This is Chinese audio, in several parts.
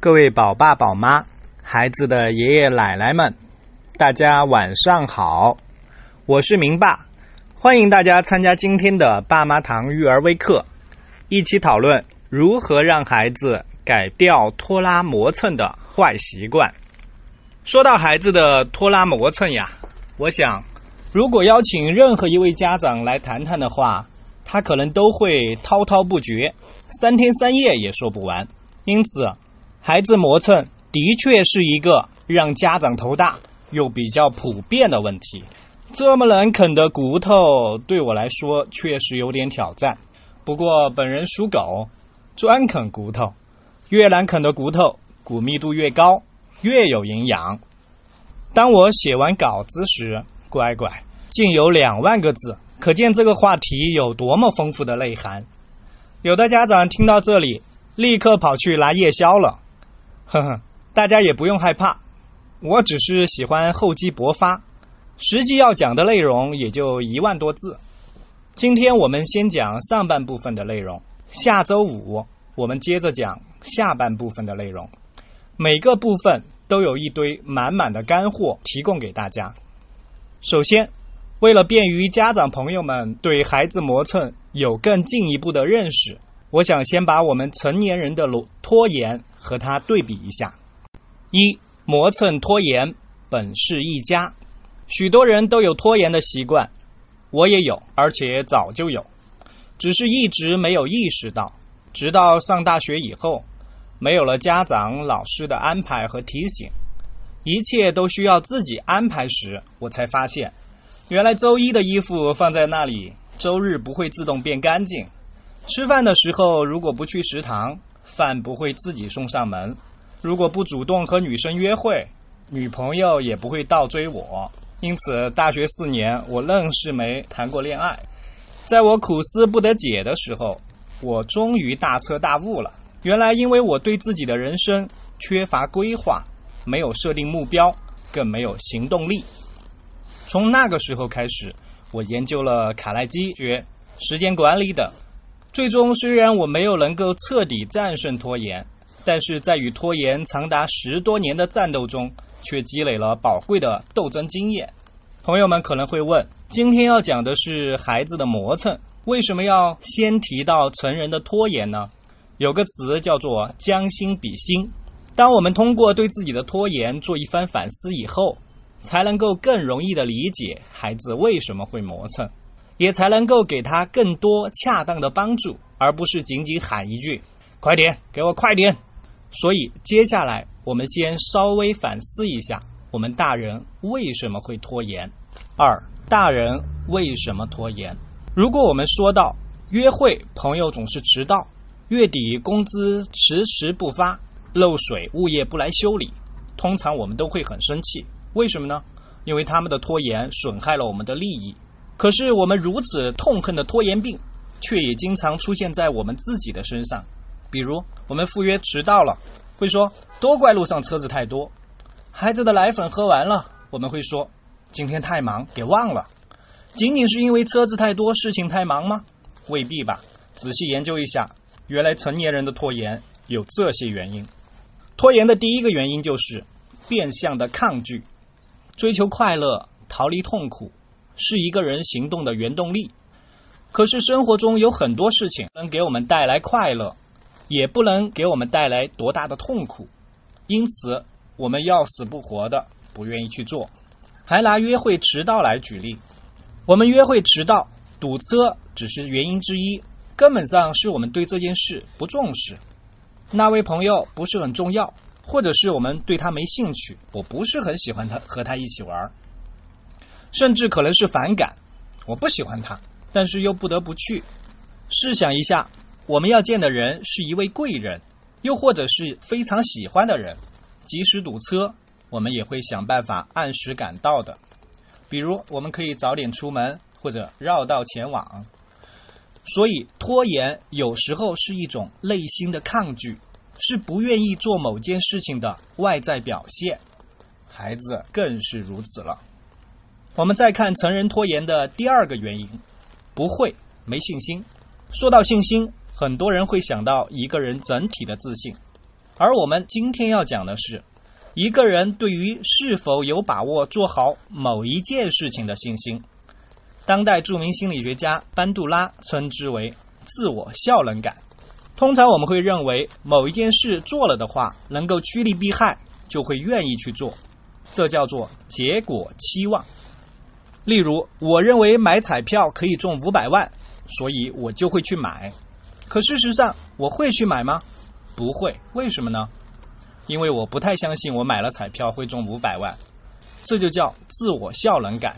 各位宝爸宝妈、孩子的爷爷奶奶们，大家晚上好！我是明爸，欢迎大家参加今天的爸妈堂育儿微课，一起讨论如何让孩子改掉拖拉磨蹭的坏习惯。说到孩子的拖拉磨蹭呀，我想，如果邀请任何一位家长来谈谈的话，他可能都会滔滔不绝，三天三夜也说不完。因此，孩子磨蹭的确是一个让家长头大又比较普遍的问题。这么难啃的骨头，对我来说确实有点挑战。不过本人属狗，专啃骨头，越难啃的骨头，骨密度越高，越有营养。当我写完稿子时，乖乖，竟有两万个字。可见这个话题有多么丰富的内涵。有的家长听到这里，立刻跑去拿夜宵了。呵呵，大家也不用害怕，我只是喜欢厚积薄发，实际要讲的内容也就一万多字。今天我们先讲上半部分的内容，下周五我们接着讲下半部分的内容。每个部分都有一堆满满的干货提供给大家。首先。为了便于家长朋友们对孩子磨蹭有更进一步的认识，我想先把我们成年人的拖延和它对比一下。一磨蹭拖延本是一家，许多人都有拖延的习惯，我也有，而且早就有，只是一直没有意识到。直到上大学以后，没有了家长、老师的安排和提醒，一切都需要自己安排时，我才发现。原来周一的衣服放在那里，周日不会自动变干净。吃饭的时候，如果不去食堂，饭不会自己送上门。如果不主动和女生约会，女朋友也不会倒追我。因此，大学四年我愣是没谈过恋爱。在我苦思不得解的时候，我终于大彻大悟了。原来，因为我对自己的人生缺乏规划，没有设定目标，更没有行动力。从那个时候开始，我研究了卡耐基学、时间管理等。最终，虽然我没有能够彻底战胜拖延，但是在与拖延长达十多年的战斗中，却积累了宝贵的斗争经验。朋友们可能会问：今天要讲的是孩子的磨蹭，为什么要先提到成人的拖延呢？有个词叫做“将心比心”。当我们通过对自己的拖延做一番反思以后，才能够更容易的理解孩子为什么会磨蹭，也才能够给他更多恰当的帮助，而不是仅仅喊一句“快点，给我快点”。所以接下来我们先稍微反思一下，我们大人为什么会拖延？二，大人为什么拖延？如果我们说到约会，朋友总是迟到，月底工资迟迟不发，漏水物业不来修理，通常我们都会很生气。为什么呢？因为他们的拖延损害了我们的利益。可是我们如此痛恨的拖延病，却也经常出现在我们自己的身上。比如，我们赴约迟到了，会说多怪路上车子太多；孩子的奶粉喝完了，我们会说今天太忙给忘了。仅仅是因为车子太多，事情太忙吗？未必吧。仔细研究一下，原来成年人的拖延有这些原因。拖延的第一个原因就是变相的抗拒。追求快乐、逃离痛苦，是一个人行动的原动力。可是生活中有很多事情能给我们带来快乐，也不能给我们带来多大的痛苦。因此，我们要死不活的不愿意去做。还拿约会迟到来举例，我们约会迟到、堵车只是原因之一，根本上是我们对这件事不重视。那位朋友不是很重要。或者是我们对他没兴趣，我不是很喜欢他和他一起玩儿，甚至可能是反感，我不喜欢他，但是又不得不去。试想一下，我们要见的人是一位贵人，又或者是非常喜欢的人，即使堵车，我们也会想办法按时赶到的。比如，我们可以早点出门，或者绕道前往。所以，拖延有时候是一种内心的抗拒。是不愿意做某件事情的外在表现，孩子更是如此了。我们再看成人拖延的第二个原因，不会，没信心。说到信心，很多人会想到一个人整体的自信，而我们今天要讲的是，一个人对于是否有把握做好某一件事情的信心。当代著名心理学家班杜拉称之为自我效能感。通常我们会认为某一件事做了的话，能够趋利避害，就会愿意去做，这叫做结果期望。例如，我认为买彩票可以中五百万，所以我就会去买。可事实上，我会去买吗？不会，为什么呢？因为我不太相信我买了彩票会中五百万，这就叫自我效能感。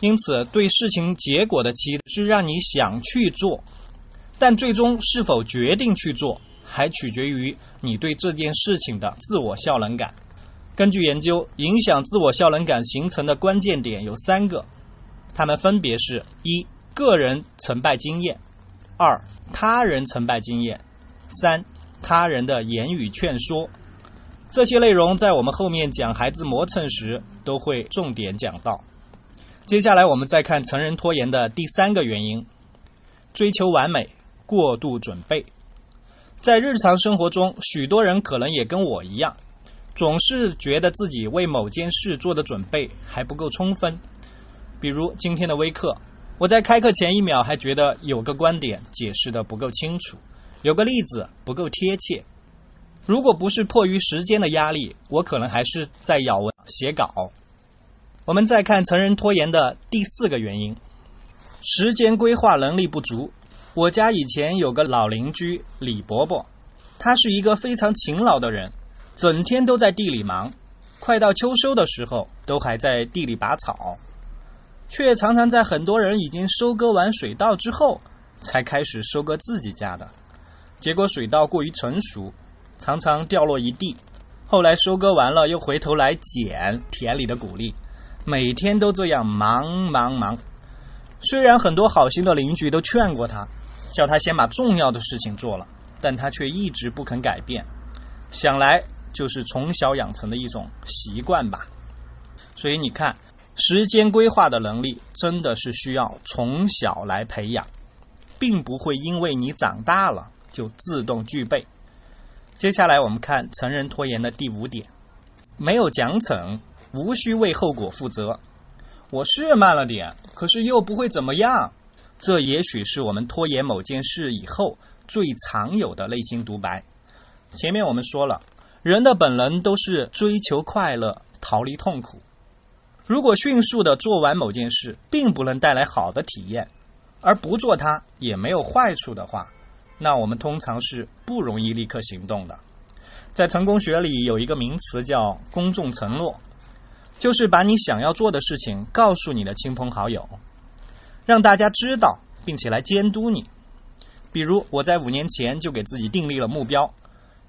因此，对事情结果的期待是让你想去做，但最终是否决定去做，还取决于你对这件事情的自我效能感。根据研究，影响自我效能感形成的关键点有三个，它们分别是：一、个人成败经验；二、他人成败经验；三。他人的言语劝说，这些内容在我们后面讲孩子磨蹭时都会重点讲到。接下来我们再看成人拖延的第三个原因：追求完美、过度准备。在日常生活中，许多人可能也跟我一样，总是觉得自己为某件事做的准备还不够充分。比如今天的微课，我在开课前一秒还觉得有个观点解释的不够清楚。有个例子不够贴切，如果不是迫于时间的压力，我可能还是在咬文写稿。我们再看成人拖延的第四个原因：时间规划能力不足。我家以前有个老邻居李伯伯，他是一个非常勤劳的人，整天都在地里忙，快到秋收的时候都还在地里拔草，却常常在很多人已经收割完水稻之后，才开始收割自己家的。结果水稻过于成熟，常常掉落一地。后来收割完了，又回头来捡田里的谷粒，每天都这样忙忙忙。虽然很多好心的邻居都劝过他，叫他先把重要的事情做了，但他却一直不肯改变。想来就是从小养成的一种习惯吧。所以你看，时间规划的能力真的是需要从小来培养，并不会因为你长大了。就自动具备。接下来我们看成人拖延的第五点：没有奖惩，无需为后果负责。我是慢了点，可是又不会怎么样。这也许是我们拖延某件事以后最常有的内心独白。前面我们说了，人的本能都是追求快乐，逃离痛苦。如果迅速的做完某件事，并不能带来好的体验，而不做它也没有坏处的话。那我们通常是不容易立刻行动的。在成功学里有一个名词叫公众承诺，就是把你想要做的事情告诉你的亲朋好友，让大家知道，并且来监督你。比如我在五年前就给自己订立了目标，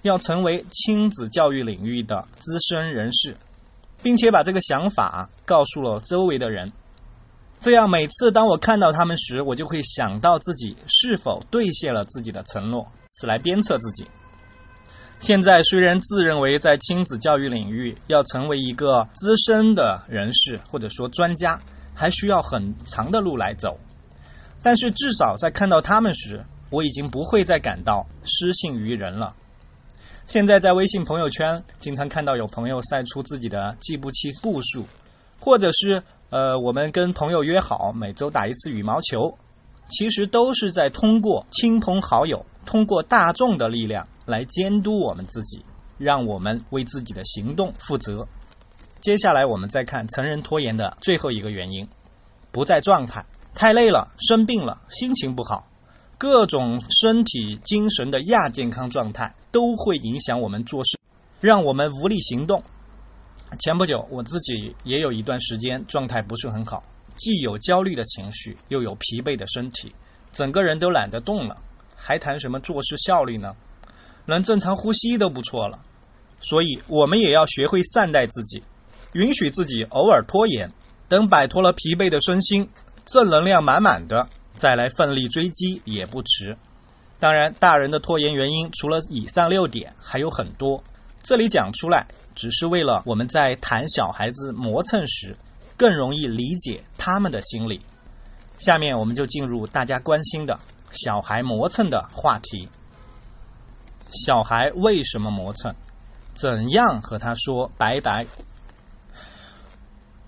要成为亲子教育领域的资深人士，并且把这个想法告诉了周围的人。这样，每次当我看到他们时，我就会想到自己是否兑现了自己的承诺，此来鞭策自己。现在虽然自认为在亲子教育领域要成为一个资深的人士或者说专家，还需要很长的路来走，但是至少在看到他们时，我已经不会再感到失信于人了。现在在微信朋友圈，经常看到有朋友晒出自己的计步器步数，或者是。呃，我们跟朋友约好每周打一次羽毛球，其实都是在通过亲朋好友、通过大众的力量来监督我们自己，让我们为自己的行动负责。接下来我们再看成人拖延的最后一个原因：不在状态，太累了、生病了、心情不好，各种身体、精神的亚健康状态都会影响我们做事，让我们无力行动。前不久，我自己也有一段时间状态不是很好，既有焦虑的情绪，又有疲惫的身体，整个人都懒得动了，还谈什么做事效率呢？能正常呼吸都不错了。所以，我们也要学会善待自己，允许自己偶尔拖延，等摆脱了疲惫的身心，正能量满满的，再来奋力追击也不迟。当然，大人的拖延原因除了以上六点，还有很多，这里讲出来。只是为了我们在谈小孩子磨蹭时，更容易理解他们的心理。下面我们就进入大家关心的小孩磨蹭的话题。小孩为什么磨蹭，怎样和他说拜拜。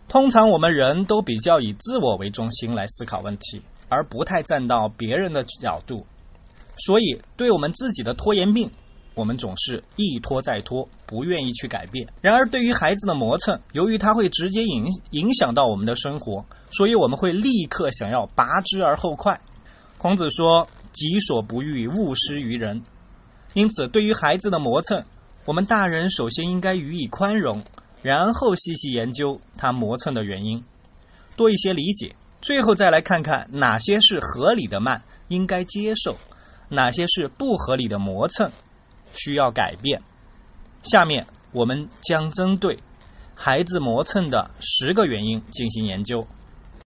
通常我们人都比较以自我为中心来思考问题，而不太站到别人的角度，所以对我们自己的拖延病。我们总是一拖再拖，不愿意去改变。然而，对于孩子的磨蹭，由于它会直接影影响到我们的生活，所以我们会立刻想要拔之而后快。孔子说：“己所不欲，勿施于人。”因此，对于孩子的磨蹭，我们大人首先应该予以宽容，然后细细研究他磨蹭的原因，多一些理解，最后再来看看哪些是合理的慢，应该接受；哪些是不合理的磨蹭。需要改变。下面我们将针对孩子磨蹭的十个原因进行研究。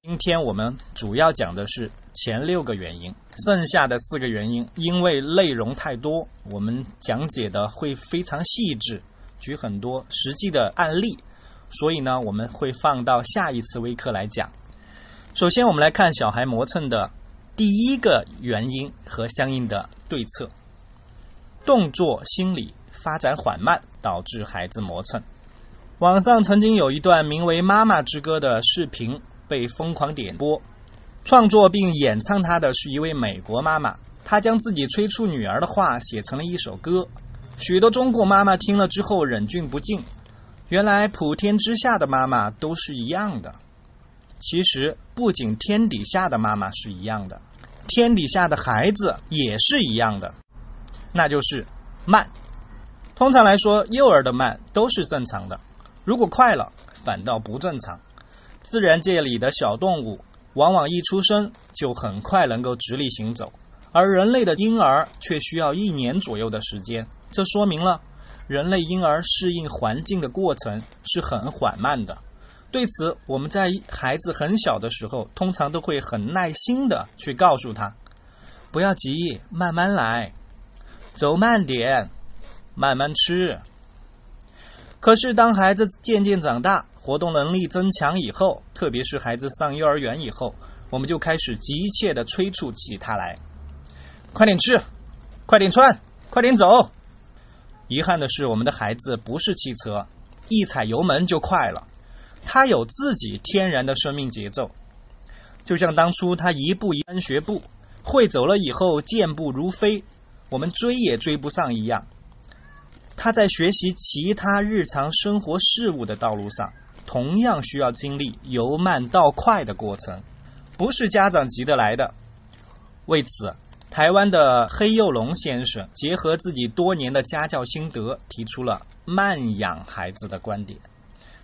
今天我们主要讲的是前六个原因，剩下的四个原因因为内容太多，我们讲解的会非常细致，举很多实际的案例，所以呢，我们会放到下一次微课来讲。首先，我们来看小孩磨蹭的第一个原因和相应的对策。动作心理发展缓慢，导致孩子磨蹭。网上曾经有一段名为《妈妈之歌》的视频被疯狂点播，创作并演唱它的是一位美国妈妈，她将自己催促女儿的话写成了一首歌。许多中国妈妈听了之后忍俊不禁。原来普天之下的妈妈都是一样的。其实不仅天底下的妈妈是一样的，天底下的孩子也是一样的。那就是慢。通常来说，幼儿的慢都是正常的。如果快了，反倒不正常。自然界里的小动物往往一出生就很快能够直立行走，而人类的婴儿却需要一年左右的时间。这说明了人类婴儿适应环境的过程是很缓慢的。对此，我们在孩子很小的时候，通常都会很耐心的去告诉他：“不要急，慢慢来。”走慢点，慢慢吃。可是，当孩子渐渐长大，活动能力增强以后，特别是孩子上幼儿园以后，我们就开始急切的催促起他来：快点吃，快点穿，快点走。遗憾的是，我们的孩子不是汽车，一踩油门就快了。他有自己天然的生命节奏，就像当初他一步一步学步，会走了以后，健步如飞。我们追也追不上一样。他在学习其他日常生活事物的道路上，同样需要经历由慢到快的过程，不是家长急得来的。为此，台湾的黑幼龙先生结合自己多年的家教心得，提出了慢养孩子的观点。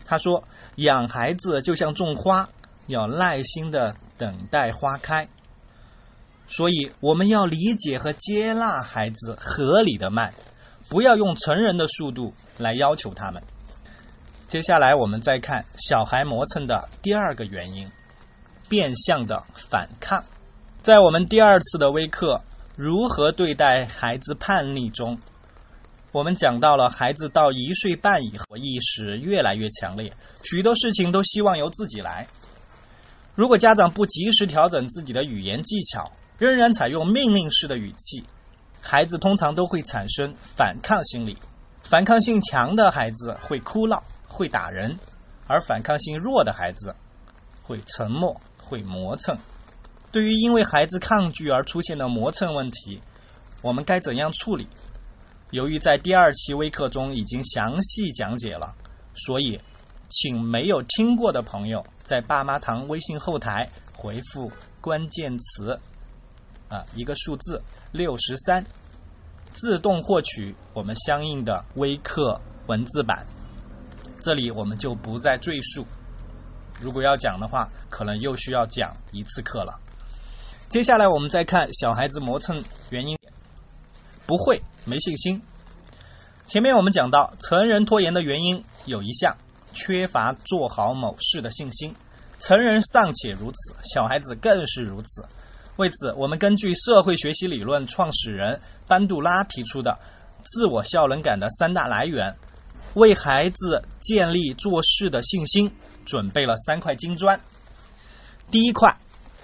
他说：“养孩子就像种花，要耐心的等待花开。”所以，我们要理解和接纳孩子合理的慢，不要用成人的速度来要求他们。接下来，我们再看小孩磨蹭的第二个原因——变相的反抗。在我们第二次的微课“如何对待孩子叛逆”中，我们讲到了孩子到一岁半以后，意识越来越强烈，许多事情都希望由自己来。如果家长不及时调整自己的语言技巧，仍然采用命令式的语气，孩子通常都会产生反抗心理。反抗性强的孩子会哭闹、会打人，而反抗性弱的孩子会沉默、会磨蹭。对于因为孩子抗拒而出现的磨蹭问题，我们该怎样处理？由于在第二期微课中已经详细讲解了，所以请没有听过的朋友在爸妈堂微信后台回复关键词。啊，一个数字六十三，自动获取我们相应的微课文字版。这里我们就不再赘述。如果要讲的话，可能又需要讲一次课了。接下来我们再看小孩子磨蹭原因：不会、没信心。前面我们讲到，成人拖延的原因有一项，缺乏做好某事的信心。成人尚且如此，小孩子更是如此。为此，我们根据社会学习理论创始人班杜拉提出的自我效能感的三大来源，为孩子建立做事的信心，准备了三块金砖。第一块，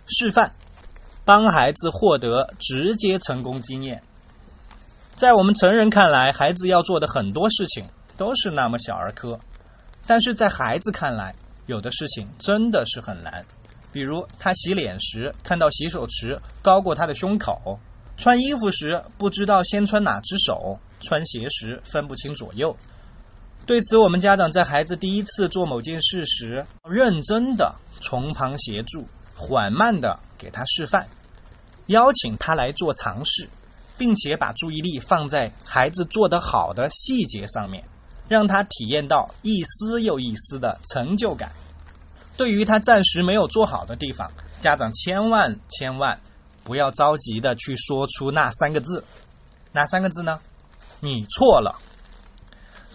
示范，帮孩子获得直接成功经验。在我们成人看来，孩子要做的很多事情都是那么小儿科，但是在孩子看来，有的事情真的是很难。比如他洗脸时看到洗手池高过他的胸口，穿衣服时不知道先穿哪只手，穿鞋时分不清左右。对此，我们家长在孩子第一次做某件事时，认真的从旁协助，缓慢的给他示范，邀请他来做尝试，并且把注意力放在孩子做得好的细节上面，让他体验到一丝又一丝的成就感。对于他暂时没有做好的地方，家长千万千万不要着急的去说出那三个字，哪三个字呢？你错了。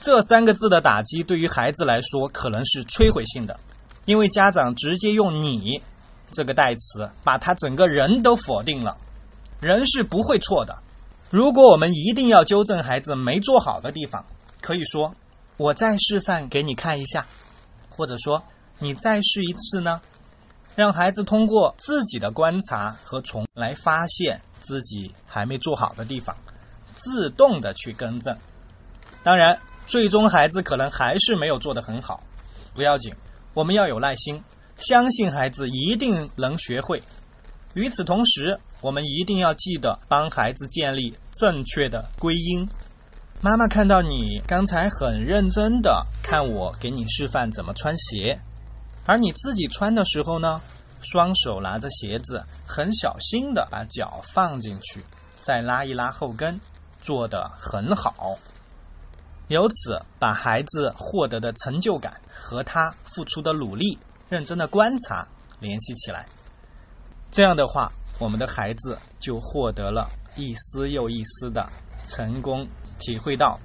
这三个字的打击对于孩子来说可能是摧毁性的，因为家长直接用“你”这个代词把他整个人都否定了。人是不会错的。如果我们一定要纠正孩子没做好的地方，可以说：“我再示范给你看一下。”或者说：“你再试一次呢？”让孩子通过自己的观察和从来发现自己还没做好的地方，自动的去更正。当然。最终，孩子可能还是没有做得很好，不要紧，我们要有耐心，相信孩子一定能学会。与此同时，我们一定要记得帮孩子建立正确的归因。妈妈看到你刚才很认真的看我给你示范怎么穿鞋，而你自己穿的时候呢，双手拿着鞋子，很小心的把脚放进去，再拉一拉后跟，做得很好。由此，把孩子获得的成就感和他付出的努力、认真的观察联系起来。这样的话，我们的孩子就获得了一丝又一丝的成功，体会到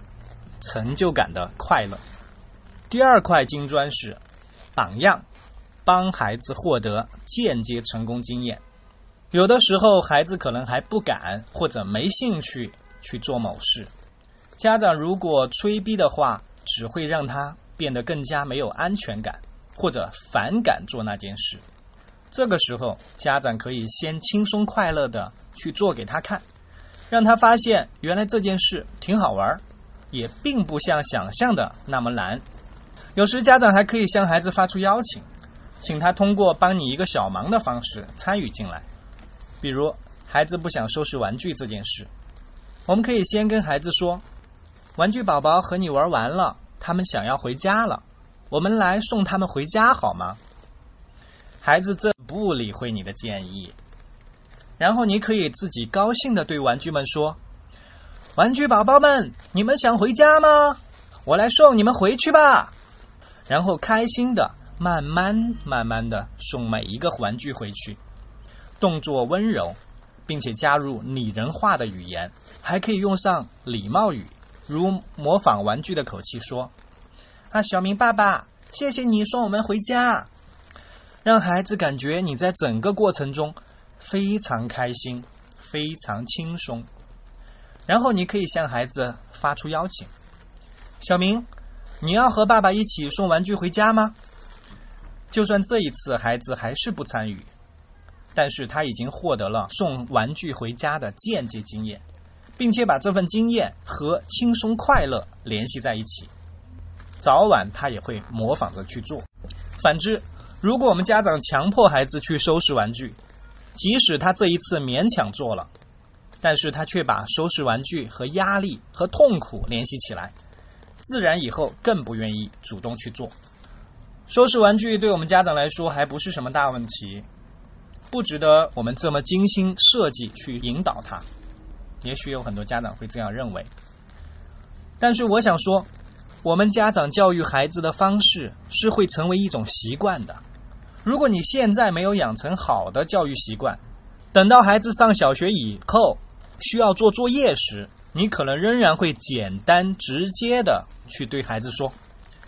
成就感的快乐。第二块金砖是榜样，帮孩子获得间接成功经验。有的时候，孩子可能还不敢或者没兴趣去做某事。家长如果催逼的话，只会让他变得更加没有安全感，或者反感做那件事。这个时候，家长可以先轻松快乐的去做给他看，让他发现原来这件事挺好玩，也并不像想象的那么难。有时家长还可以向孩子发出邀请，请他通过帮你一个小忙的方式参与进来。比如，孩子不想收拾玩具这件事，我们可以先跟孩子说。玩具宝宝和你玩完了，他们想要回家了，我们来送他们回家好吗？孩子这不理会你的建议，然后你可以自己高兴的对玩具们说：“玩具宝宝们，你们想回家吗？我来送你们回去吧。”然后开心的慢慢慢慢的送每一个玩具回去，动作温柔，并且加入拟人化的语言，还可以用上礼貌语。如模仿玩具的口气说：“啊，小明爸爸，谢谢你送我们回家。”让孩子感觉你在整个过程中非常开心、非常轻松。然后你可以向孩子发出邀请：“小明，你要和爸爸一起送玩具回家吗？”就算这一次孩子还是不参与，但是他已经获得了送玩具回家的间接经验。并且把这份经验和轻松快乐联系在一起，早晚他也会模仿着去做。反之，如果我们家长强迫孩子去收拾玩具，即使他这一次勉强做了，但是他却把收拾玩具和压力和痛苦联系起来，自然以后更不愿意主动去做。收拾玩具对我们家长来说还不是什么大问题，不值得我们这么精心设计去引导他。也许有很多家长会这样认为，但是我想说，我们家长教育孩子的方式是会成为一种习惯的。如果你现在没有养成好的教育习惯，等到孩子上小学以后需要做作业时，你可能仍然会简单直接的去对孩子说：“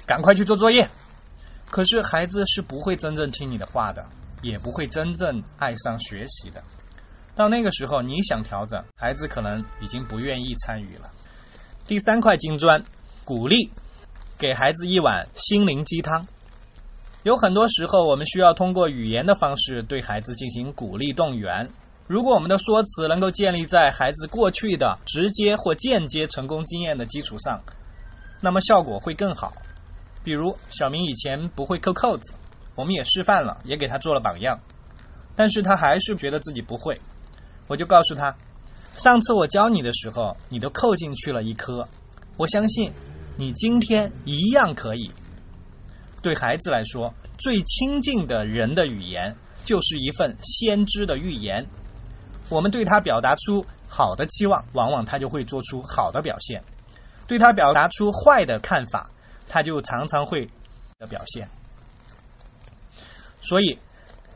赶快去做作业。”可是孩子是不会真正听你的话的，也不会真正爱上学习的。到那个时候，你想调整，孩子可能已经不愿意参与了。第三块金砖，鼓励，给孩子一碗心灵鸡汤。有很多时候，我们需要通过语言的方式对孩子进行鼓励动员。如果我们的说辞能够建立在孩子过去的直接或间接成功经验的基础上，那么效果会更好。比如，小明以前不会扣扣子，我们也示范了，也给他做了榜样，但是他还是觉得自己不会。我就告诉他，上次我教你的时候，你都扣进去了一颗，我相信你今天一样可以。对孩子来说，最亲近的人的语言就是一份先知的预言。我们对他表达出好的期望，往往他就会做出好的表现；对他表达出坏的看法，他就常常会的表现。所以，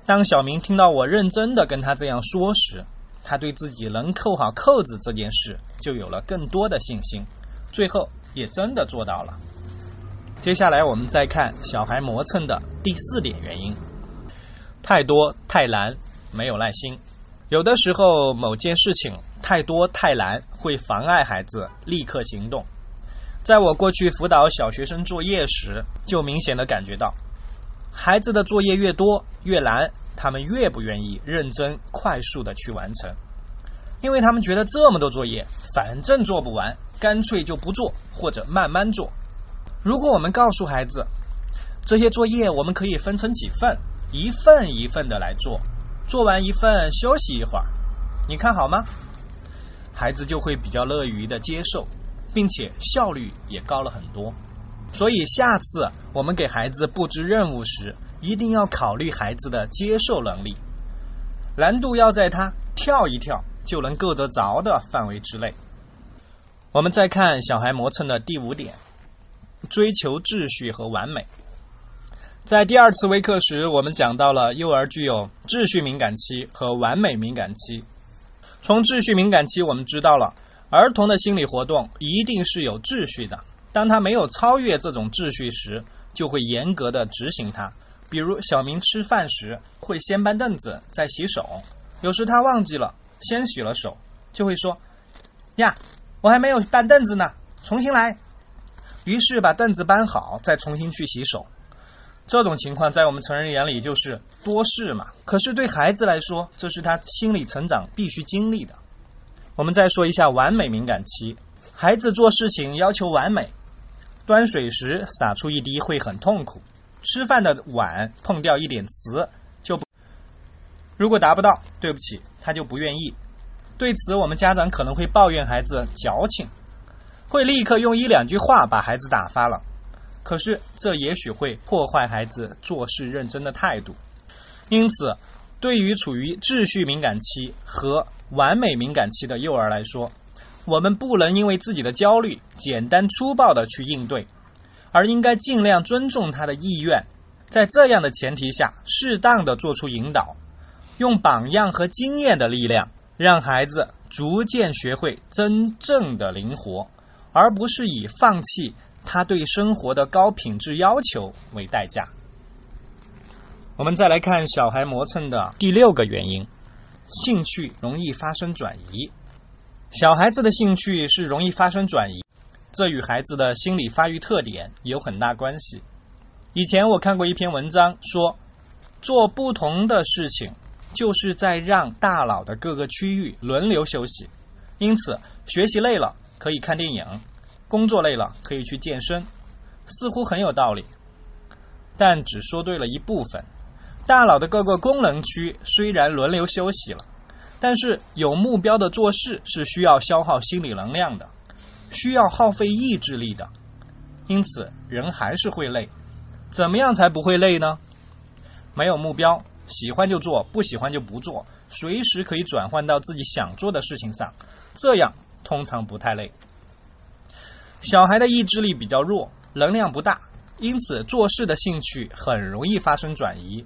当小明听到我认真的跟他这样说时，他对自己能扣好扣子这件事就有了更多的信心，最后也真的做到了。接下来我们再看小孩磨蹭的第四点原因：太多太难，没有耐心。有的时候，某件事情太多太难，会妨碍孩子立刻行动。在我过去辅导小学生作业时，就明显的感觉到，孩子的作业越多越难，他们越不愿意认真快速的去完成，因为他们觉得这么多作业，反正做不完，干脆就不做或者慢慢做。如果我们告诉孩子，这些作业我们可以分成几份，一份一份的来做。做完一份，休息一会儿，你看好吗？孩子就会比较乐于的接受，并且效率也高了很多。所以下次我们给孩子布置任务时，一定要考虑孩子的接受能力，难度要在他跳一跳就能够得着的范围之内。我们再看小孩磨蹭的第五点：追求秩序和完美。在第二次微课时，我们讲到了幼儿具有秩序敏感期和完美敏感期。从秩序敏感期，我们知道了儿童的心理活动一定是有秩序的。当他没有超越这种秩序时，就会严格的执行它。比如小明吃饭时会先搬凳子再洗手，有时他忘记了先洗了手，就会说：“呀，我还没有搬凳子呢，重新来。”于是把凳子搬好，再重新去洗手。这种情况在我们成人眼里就是多事嘛，可是对孩子来说，这是他心理成长必须经历的。我们再说一下完美敏感期，孩子做事情要求完美，端水时洒出一滴会很痛苦，吃饭的碗碰掉一点瓷就不，如果达不到，对不起，他就不愿意。对此，我们家长可能会抱怨孩子矫情，会立刻用一两句话把孩子打发了。可是，这也许会破坏孩子做事认真的态度。因此，对于处于秩序敏感期和完美敏感期的幼儿来说，我们不能因为自己的焦虑简单粗暴的去应对，而应该尽量尊重他的意愿。在这样的前提下，适当的做出引导，用榜样和经验的力量，让孩子逐渐学会真正的灵活，而不是以放弃。他对生活的高品质要求为代价。我们再来看小孩磨蹭的第六个原因：兴趣容易发生转移。小孩子的兴趣是容易发生转移，这与孩子的心理发育特点有很大关系。以前我看过一篇文章，说做不同的事情，就是在让大脑的各个区域轮流休息。因此，学习累了可以看电影。工作累了可以去健身，似乎很有道理，但只说对了一部分。大脑的各个功能区虽然轮流休息了，但是有目标的做事是需要消耗心理能量的，需要耗费意志力的，因此人还是会累。怎么样才不会累呢？没有目标，喜欢就做，不喜欢就不做，随时可以转换到自己想做的事情上，这样通常不太累。小孩的意志力比较弱，能量不大，因此做事的兴趣很容易发生转移。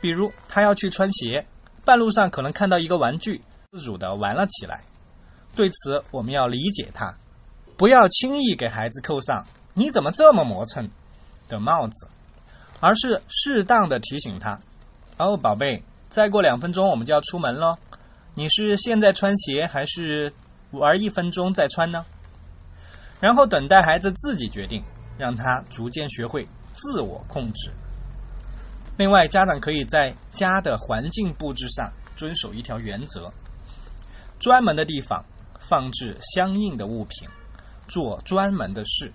比如，他要去穿鞋，半路上可能看到一个玩具，自主的玩了起来。对此，我们要理解他，不要轻易给孩子扣上“你怎么这么磨蹭”的帽子，而是适当的提醒他：“哦，宝贝，再过两分钟我们就要出门喽，你是现在穿鞋，还是玩一分钟再穿呢？”然后等待孩子自己决定，让他逐渐学会自我控制。另外，家长可以在家的环境布置上遵守一条原则：专门的地方放置相应的物品，做专门的事。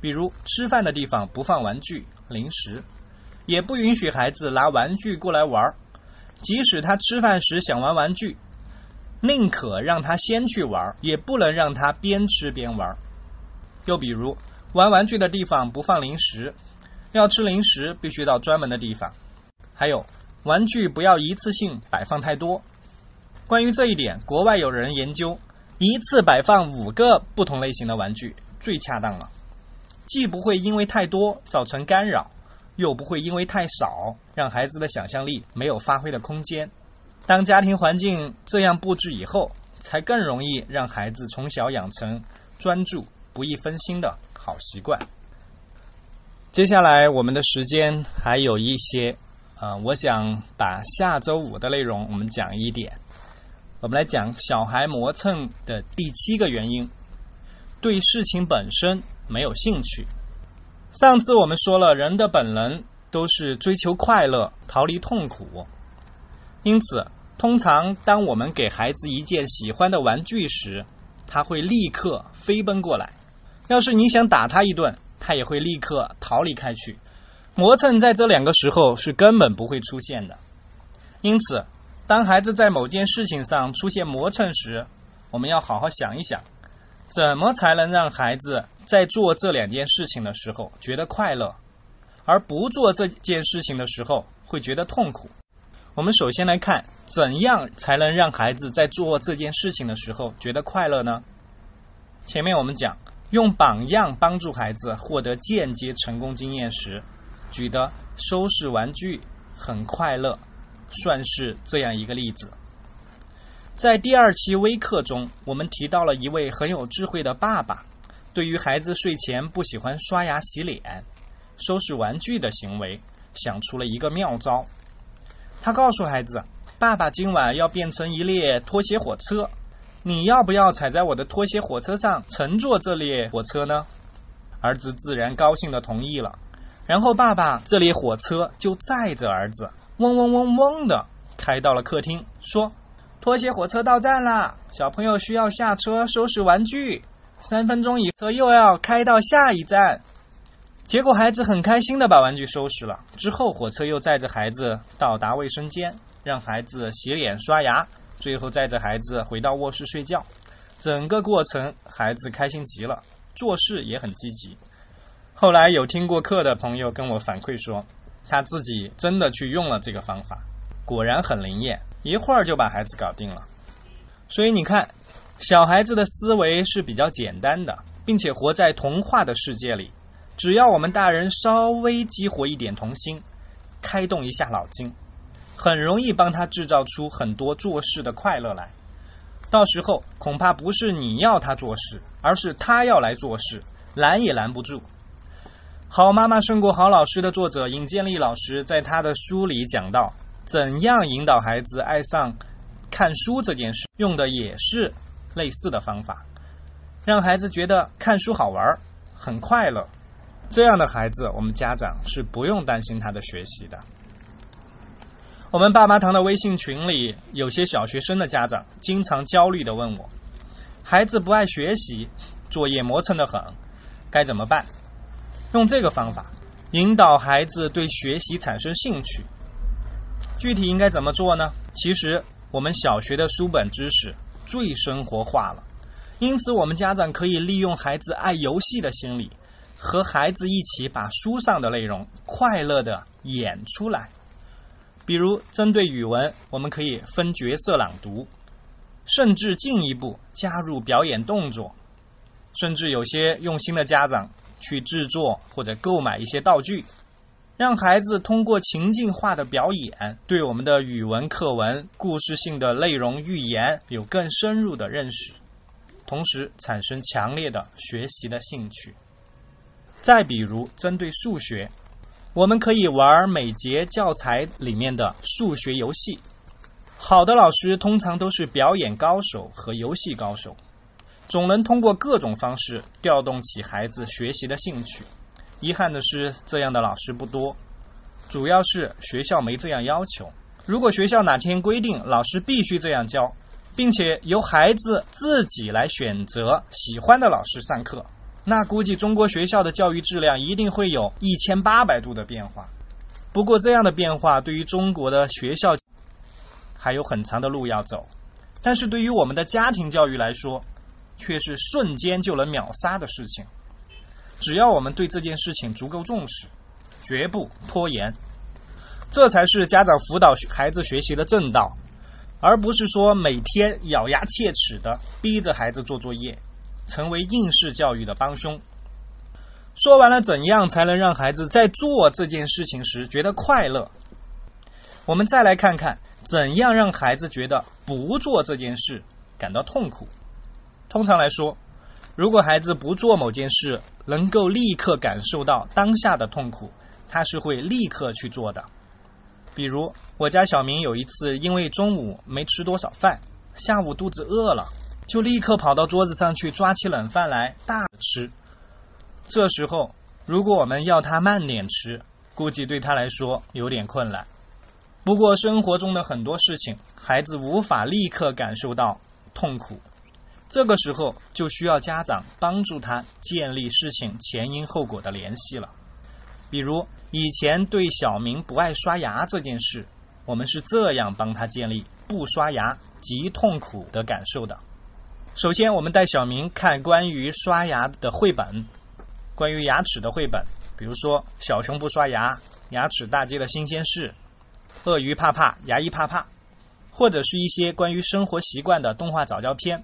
比如吃饭的地方不放玩具、零食，也不允许孩子拿玩具过来玩儿。即使他吃饭时想玩玩具，宁可让他先去玩，也不能让他边吃边玩。又比如，玩玩具的地方不放零食，要吃零食必须到专门的地方。还有，玩具不要一次性摆放太多。关于这一点，国外有人研究，一次摆放五个不同类型的玩具最恰当了，既不会因为太多造成干扰。又不会因为太少，让孩子的想象力没有发挥的空间。当家庭环境这样布置以后，才更容易让孩子从小养成专注、不易分心的好习惯。接下来我们的时间还有一些，啊，我想把下周五的内容我们讲一点。我们来讲小孩磨蹭的第七个原因：对事情本身没有兴趣。上次我们说了，人的本能都是追求快乐、逃离痛苦。因此，通常当我们给孩子一件喜欢的玩具时，他会立刻飞奔过来；要是你想打他一顿，他也会立刻逃离开去。磨蹭在这两个时候是根本不会出现的。因此，当孩子在某件事情上出现磨蹭时，我们要好好想一想。怎么才能让孩子在做这两件事情的时候觉得快乐，而不做这件事情的时候会觉得痛苦？我们首先来看，怎样才能让孩子在做这件事情的时候觉得快乐呢？前面我们讲，用榜样帮助孩子获得间接成功经验时，举的收拾玩具很快乐，算是这样一个例子。在第二期微课中，我们提到了一位很有智慧的爸爸，对于孩子睡前不喜欢刷牙洗脸、收拾玩具的行为，想出了一个妙招。他告诉孩子：“爸爸今晚要变成一列拖鞋火车，你要不要踩在我的拖鞋火车上乘坐这列火车呢？”儿子自然高兴地同意了。然后爸爸这列火车就载着儿子，嗡嗡嗡嗡的开到了客厅，说。拖鞋火车到站了，小朋友需要下车收拾玩具。三分钟以后又要开到下一站。结果孩子很开心的把玩具收拾了。之后火车又载着孩子到达卫生间，让孩子洗脸刷牙，最后载着孩子回到卧室睡觉。整个过程孩子开心极了，做事也很积极。后来有听过课的朋友跟我反馈说，他自己真的去用了这个方法，果然很灵验。一会儿就把孩子搞定了，所以你看，小孩子的思维是比较简单的，并且活在童话的世界里。只要我们大人稍微激活一点童心，开动一下脑筋，很容易帮他制造出很多做事的快乐来。到时候恐怕不是你要他做事，而是他要来做事，拦也拦不住。好妈妈胜过好老师的作者尹建莉老师在他的书里讲到。怎样引导孩子爱上看书这件事，用的也是类似的方法，让孩子觉得看书好玩，很快乐。这样的孩子，我们家长是不用担心他的学习的。我们爸妈堂的微信群里，有些小学生的家长经常焦虑的问我：孩子不爱学习，作业磨蹭的很，该怎么办？用这个方法引导孩子对学习产生兴趣。具体应该怎么做呢？其实我们小学的书本知识最生活化了，因此我们家长可以利用孩子爱游戏的心理，和孩子一起把书上的内容快乐的演出来。比如针对语文，我们可以分角色朗读，甚至进一步加入表演动作，甚至有些用心的家长去制作或者购买一些道具。让孩子通过情境化的表演，对我们的语文课文故事性的内容寓言有更深入的认识，同时产生强烈的学习的兴趣。再比如，针对数学，我们可以玩每节教材里面的数学游戏。好的老师通常都是表演高手和游戏高手，总能通过各种方式调动起孩子学习的兴趣。遗憾的是，这样的老师不多，主要是学校没这样要求。如果学校哪天规定老师必须这样教，并且由孩子自己来选择喜欢的老师上课，那估计中国学校的教育质量一定会有一千八百度的变化。不过，这样的变化对于中国的学校还有很长的路要走，但是对于我们的家庭教育来说，却是瞬间就能秒杀的事情。只要我们对这件事情足够重视，绝不拖延，这才是家长辅导孩子学习的正道，而不是说每天咬牙切齿的逼着孩子做作业，成为应试教育的帮凶。说完了怎样才能让孩子在做这件事情时觉得快乐，我们再来看看怎样让孩子觉得不做这件事感到痛苦。通常来说，如果孩子不做某件事，能够立刻感受到当下的痛苦，他是会立刻去做的。比如，我家小明有一次因为中午没吃多少饭，下午肚子饿了，就立刻跑到桌子上去抓起冷饭来大吃。这时候，如果我们要他慢点吃，估计对他来说有点困难。不过，生活中的很多事情，孩子无法立刻感受到痛苦。这个时候就需要家长帮助他建立事情前因后果的联系了。比如以前对小明不爱刷牙这件事，我们是这样帮他建立不刷牙极痛苦的感受的。首先，我们带小明看关于刷牙的绘本，关于牙齿的绘本，比如说《小熊不刷牙》《牙齿大街的新鲜事》《鳄鱼怕怕牙医怕怕》，或者是一些关于生活习惯的动画早教片。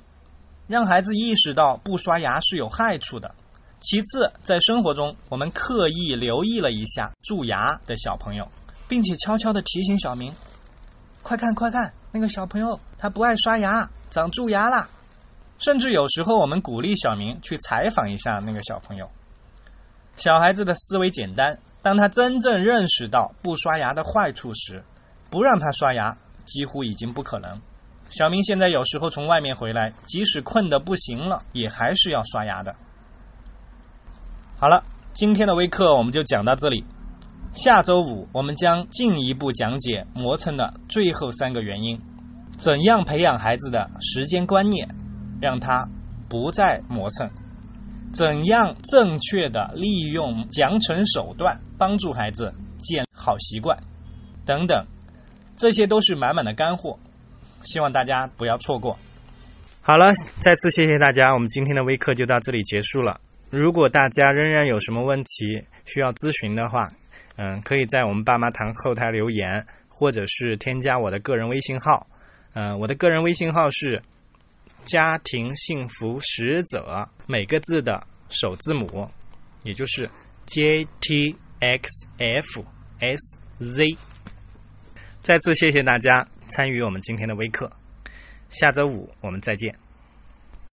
让孩子意识到不刷牙是有害处的。其次，在生活中，我们刻意留意了一下蛀牙的小朋友，并且悄悄地提醒小明：“快看，快看，那个小朋友他不爱刷牙，长蛀牙了。”甚至有时候，我们鼓励小明去采访一下那个小朋友。小孩子的思维简单，当他真正认识到不刷牙的坏处时，不让他刷牙几乎已经不可能。小明现在有时候从外面回来，即使困得不行了，也还是要刷牙的。好了，今天的微课我们就讲到这里。下周五我们将进一步讲解磨蹭的最后三个原因，怎样培养孩子的时间观念，让他不再磨蹭；怎样正确的利用奖惩手段帮助孩子建好习惯，等等，这些都是满满的干货。希望大家不要错过。好了，再次谢谢大家，我们今天的微课就到这里结束了。如果大家仍然有什么问题需要咨询的话，嗯，可以在我们爸妈堂后台留言，或者是添加我的个人微信号。嗯，我的个人微信号是“家庭幸福使者”，每个字的首字母，也就是 J T X F S Z。再次谢谢大家。参与我们今天的微课，下周五我们再见。